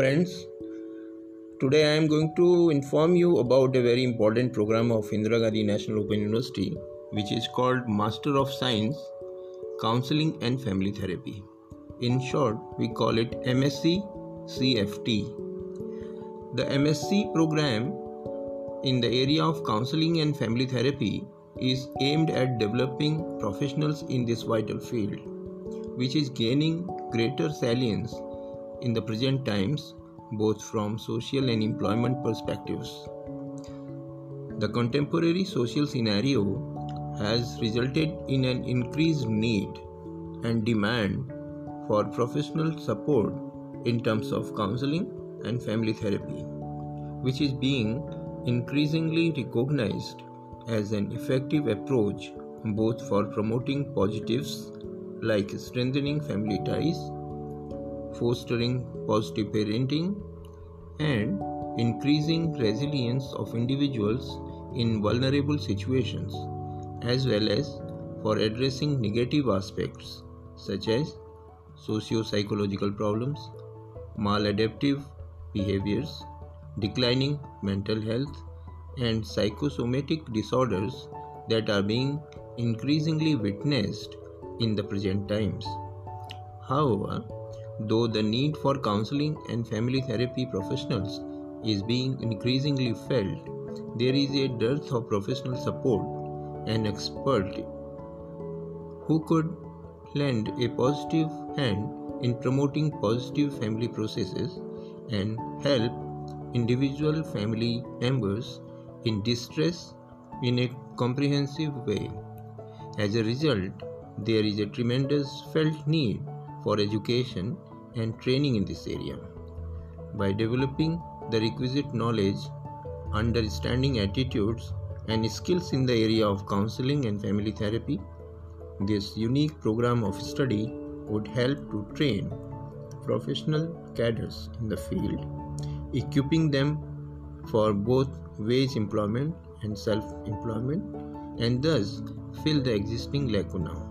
friends. Today I am going to inform you about a very important program of Indira Gandhi National Open University which is called Master of Science Counseling and Family Therapy. In short, we call it MSc CFT. The MSc program in the area of counseling and family therapy is aimed at developing professionals in this vital field, which is gaining greater salience in the present times, both from social and employment perspectives. The contemporary social scenario has resulted in an increased need and demand for professional support in terms of counseling and family therapy, which is being increasingly recognized as an effective approach both for promoting positives like strengthening family ties, fostering positive parenting, and increasing resilience of individuals in vulnerable situations, as well as for addressing negative aspects such as socio psychological problems, maladaptive behaviors, declining mental health, and psychosomatic disorders that are being increasingly witnessed in the present times. However, though the need for counseling and family therapy professionals is being increasingly felt, there is a dearth of professional support and expert who could lend a positive hand in promoting positive family processes and help individual family members in distress in a comprehensive way. As a result, there is a tremendous felt need for education and training in this area. By developing the requisite knowledge, understanding attitudes, and skills in the area of counseling and family therapy, this unique program of study would help to train professional cadres in the field, equipping them for both wage employment and self employment and thus fill the existing lacuna.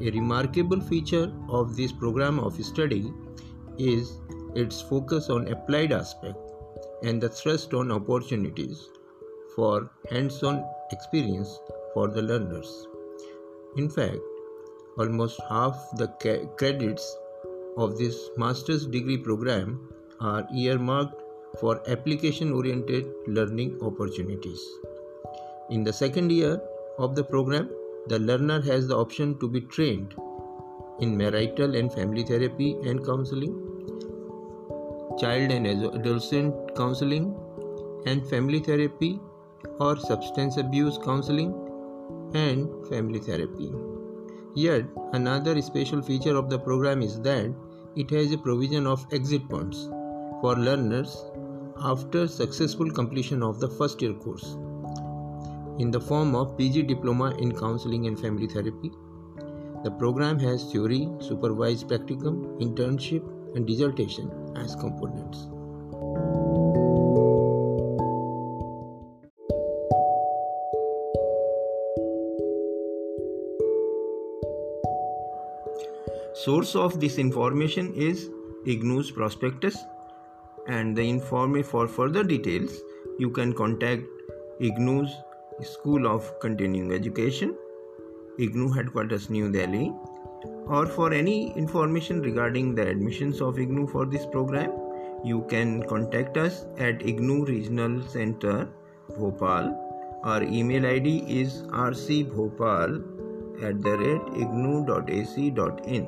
A remarkable feature of this program of study is its focus on applied aspect and the thrust on opportunities for hands-on experience for the learners. In fact, almost half the ca- credits of this master's degree program are earmarked for application oriented learning opportunities. In the second year of the program, the learner has the option to be trained in marital and family therapy and counseling, child and adolescent counseling, and family therapy or substance abuse counseling and family therapy. Yet, another special feature of the program is that it has a provision of exit points for learners after successful completion of the first year course in the form of PG diploma in counseling and family therapy. The program has theory, supervised practicum, internship, and dissertation as components. Source of this information is IGNOU's prospectus and the inform for further details you can contact IGNOU's School of Continuing Education, IGNOU headquarters New Delhi. Or for any information regarding the admissions of IGNOU for this program you can contact us at IGNOU Regional Center Bhopal. Our email id is rcbhopal at the rate ignou.ac.in